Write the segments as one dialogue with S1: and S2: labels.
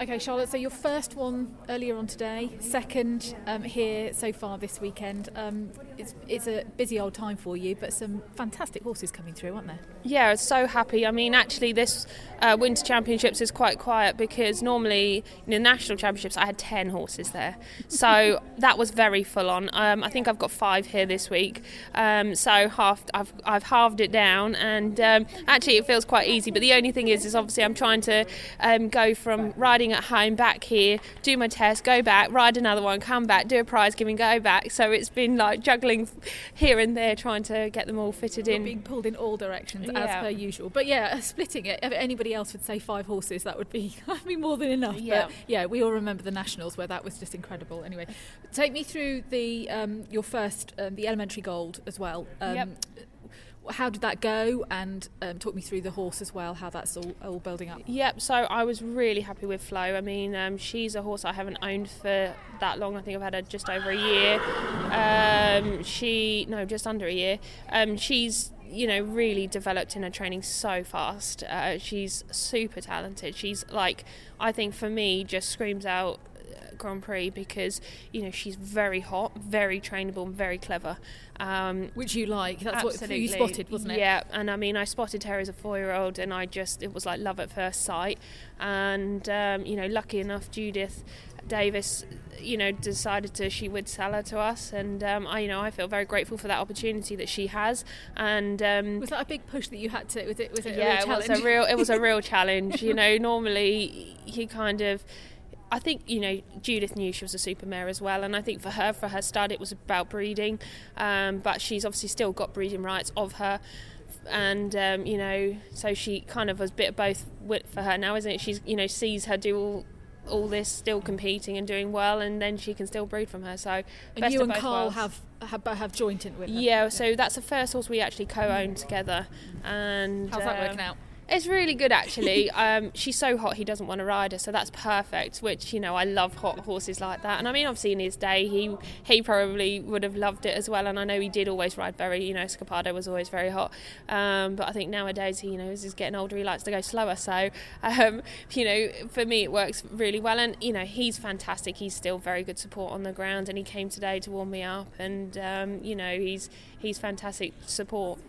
S1: Okay, Charlotte, so your first one earlier on today, second um, here so far this weekend. Um, it's, it's a busy old time for you, but some fantastic horses coming through, aren't there?
S2: Yeah, I was so happy. I mean, actually, this uh, Winter Championships is quite quiet because normally in the National Championships I had 10 horses there. So that was very full on. Um, I think I've got five here this week. Um, so half, I've, I've halved it down and um, actually it feels quite easy. But the only thing is, is obviously I'm trying to um, go from riding riding at home, back here, do my test, go back, ride another one, come back, do a prize giving, go back. So it's been like juggling here and there, trying to get them all fitted
S1: You're
S2: in.
S1: being pulled in all directions
S2: Yeah.
S1: as per usual. But yeah, splitting it. If anybody else would say five horses, that would be that'd be more than enough.
S2: Yeah.
S1: But yeah, we all remember the nationals where that was just incredible. Anyway, take me through the um, your first um, the elementary gold as well. Um,
S2: Yep.
S1: How did that go? And um, talk me through the horse as well. How that's all, all building up.
S2: Yep, so I was really happy with Flo. I mean, um, she's a horse I haven't owned for that long. I think I've had her just over a year. Um, she, no, just under a year. Um, she's, you know, really developed in her training so fast. Uh, she's super talented. She's like, I think for me, just screams out Grand Prix because, you know, she's very hot, very trainable, and very clever. Um,
S1: Which you like? That's what you spotted, wasn't it?
S2: Yeah, and I mean, I spotted her as a four-year-old, and I just it was like love at first sight. And um, you know, lucky enough, Judith Davis, you know, decided to she would sell her to us, and um, I, you know, I feel very grateful for that opportunity that she has. And um,
S1: Was that a big push that you had to? Was it? Was it?
S2: yeah,
S1: a
S2: it
S1: real
S2: was a real it was a real challenge. You know, normally you kind of. I think you know Judith knew she was a super mare as well, and I think for her, for her stud, it was about breeding. Um, but she's obviously still got breeding rights of her, and um, you know, so she kind of was a bit of both for her now, isn't it? She's you know sees her do all all this, still competing and doing well, and then she can still breed from her. So
S1: And
S2: best
S1: you
S2: of
S1: and
S2: both
S1: Carl
S2: worlds.
S1: have have have joint in with her.
S2: Yeah, so that's the first horse we actually co-own together, and
S1: How's that
S2: um,
S1: working out?
S2: It's really good actually. um, she's so hot he doesn't want to ride her, so that's perfect. Which you know I love hot horses like that. And I mean, obviously in his day he he probably would have loved it as well. And I know he did always ride very. You know, Escapado was always very hot. Um, but I think nowadays he you know as he's getting older he likes to go slower. So um, you know for me it works really well. And you know he's fantastic. He's still very good support on the ground. And he came today to warm me up. And um, you know he's he's fantastic support.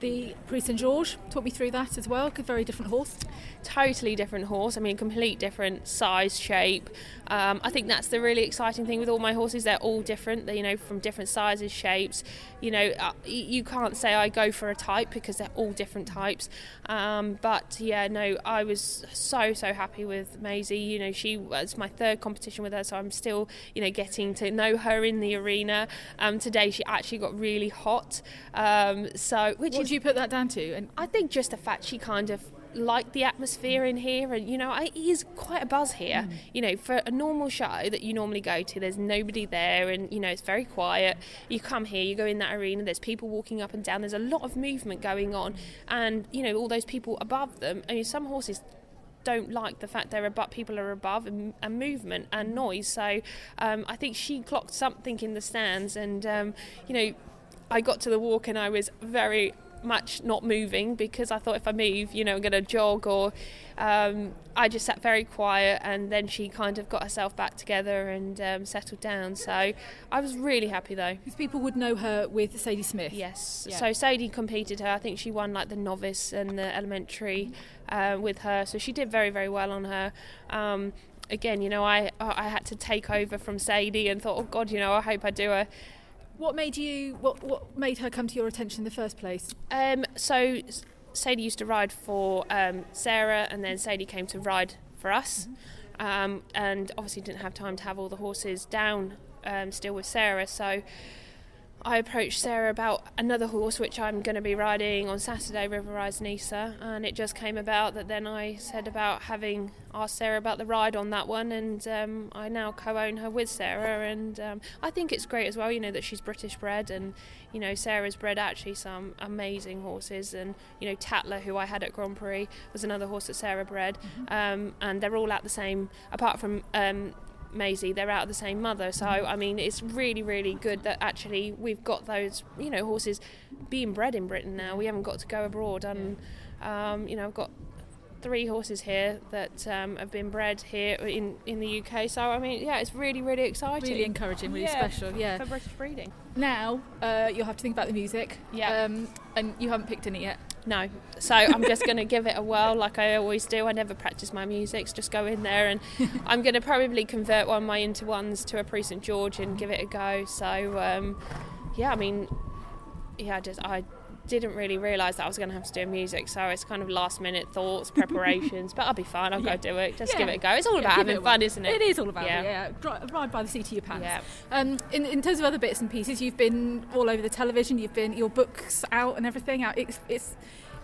S1: The Prix Saint George, talk me through that as well. A Very different horse.
S2: totally different horse. I mean, complete different size, shape. Um, I think that's the really exciting thing with all my horses. They're all different. They, you know, from different sizes, shapes. You know, uh, you can't say I go for a type because they're all different types. Um, but yeah, no, I was so so happy with Maisie. You know, she was my third competition with her, so I'm still you know getting to know her in the arena. Um, today she actually got really hot. Um, so which
S1: What do you put that down to? And
S2: I think just the fact she kind of liked the atmosphere in here, and you know, I, it is quite a buzz here. You know, for a normal show that you normally go to, there's nobody there, and you know, it's very quiet. You come here, you go in that arena, there's people walking up and down, there's a lot of movement going on, and you know, all those people above them. I mean, some horses don't like the fact they're above people are above and, and movement and noise so um, I think she clocked something in the stands and um, you know I got to the walk and I was very much not moving because I thought if I move you know I'm going to jog or um, I just sat very quiet and then she kind of got herself back together and um, settled down so I was really happy though
S1: because people would know her with Sadie Smith.
S2: Yes.
S1: Yeah.
S2: So Sadie competed her. I think she won like the novice and the elementary uh, with her. So she did very very well on her. Um, again, you know, I I had to take over from Sadie and thought, oh God, you know, I hope I do her.
S1: What made you? What what made her come to your attention in the first place?
S2: Um, so Sadie used to ride for um, Sarah, and then Sadie came to ride for us, um, and obviously didn't have time to have all the horses down um, still with Sarah. So I approached Sarah about another horse which I'm going to be riding on Saturday, River Rise Nisa, and it just came about that then I said about having asked Sarah about the ride on that one, and um, I now co-own her with Sarah, and um, I think it's great as well. You know that she's British bred, and you know Sarah's bred actually some amazing horses, and you know Tatler, who I had at Grand Prix, was another horse that Sarah bred, um, and they're all out the same, apart from. Maisie, they're out of the same mother. So I mean, it's really, really good that actually we've got those, you know, horses being bred in Britain now. We haven't got to go abroad, and um, you know, I've got three horses here that um, have been bred here in, in the UK. So I mean, yeah, it's really really exciting.
S1: Really encouraging, really
S2: Yeah,
S1: special. Yeah.
S2: for British breeding.
S1: Now uh, you'll have to think about the music.
S2: Yeah.
S1: Um, and you haven't picked any yet.
S2: No, so I'm just going to give it a whirl like I always do. I never practice my music, just go in there and I'm going to probably convert one of my into ones to a Prix St George and give it a go. So um, yeah, I mean, yeah, I just I didn't really realise that I was going to have to do music, so it's kind of last minute thoughts, preparations. but I'll be fine. I'll
S1: Yeah.
S2: go do it. Just
S1: Yeah.
S2: give it a go. It's all
S1: Yeah,
S2: about having fun, isn't it?
S1: It is all about
S2: Yeah.
S1: it. Yeah. Dri- Ride by the seat of your pants.
S2: Yeah.
S1: Um, in, in terms of other bits and pieces, you've been all over the television. You've been your books out and everything out. It's, it's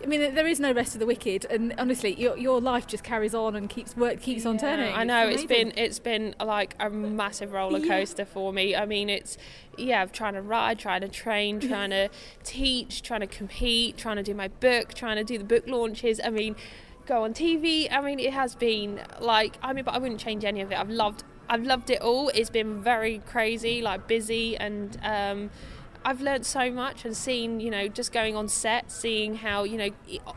S1: I mean, there is no rest of the wicked, and honestly, your, your life just carries on and keeps work keeps on turning.
S2: I know it's
S1: amazing.
S2: been it's been like a massive roller
S1: Yeah.
S2: coaster for me. I mean, it's yeah, trying to ride, trying to train, trying to teach, trying to compete, trying to do my book, trying to do the book launches. I mean, go on TV. I mean, it has been like I mean, but I wouldn't change any of it. I've loved I've loved it all. It's been very crazy, like busy and. Um, I've learnt so much and seen, you know, just going on set, seeing how, you know,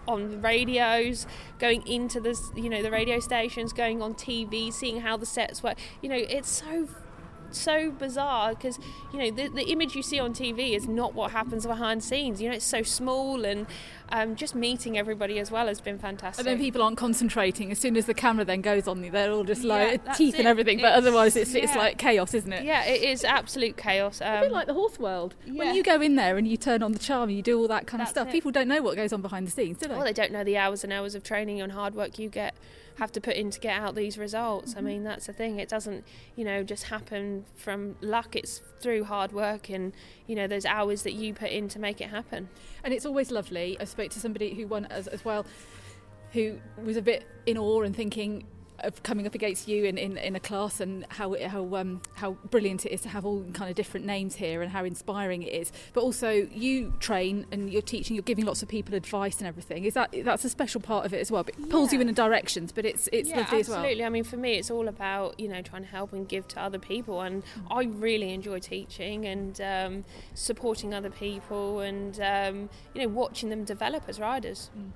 S2: on radios, going into the, you know, the radio stations, going on TV, seeing how the sets work. You know, it's so so bizarre because you know the, the image you see on TV is not what happens behind scenes. You know, it's so small and um, just meeting everybody as well has been fantastic.
S1: And then people aren't concentrating. As soon as the camera then goes on, they're all just like
S2: that's
S1: teeth and
S2: it.
S1: everything. But otherwise, it's it's like chaos, isn't it?
S2: yeah, it is absolute chaos. Um,
S1: A bit like the horse world.
S2: yeah.
S1: When you go in there and you turn on the charm and you do all that kind of stuff,
S2: it.
S1: people don't know what goes on behind the scenes, do they?
S2: well, they don't know the hours and hours of training and hard work you get have to put in to get out these results. I mm-hmm. mean, that's the thing. It doesn't, you know, just happen from luck. It's through hard work and you know those hours that you put in to make it happen.
S1: And it's always lovely. I spoke to somebody who won as, as well, who was a bit in awe and thinking of coming up against you in, in, in a class and how how um, how brilliant it is to have all kind of different names here and how inspiring it is. But also you train and you're teaching, you're giving lots of people advice and everything. Is that that's a special part of it as well? It pulls you
S2: Yeah.
S1: in directions, but it's it's
S2: yeah,
S1: lovely as well.
S2: absolutely. I mean, for me, it's all about you know trying to help and give to other people, and I really enjoy teaching and um, supporting other people, and um, you know watching them develop as riders.
S1: Mm.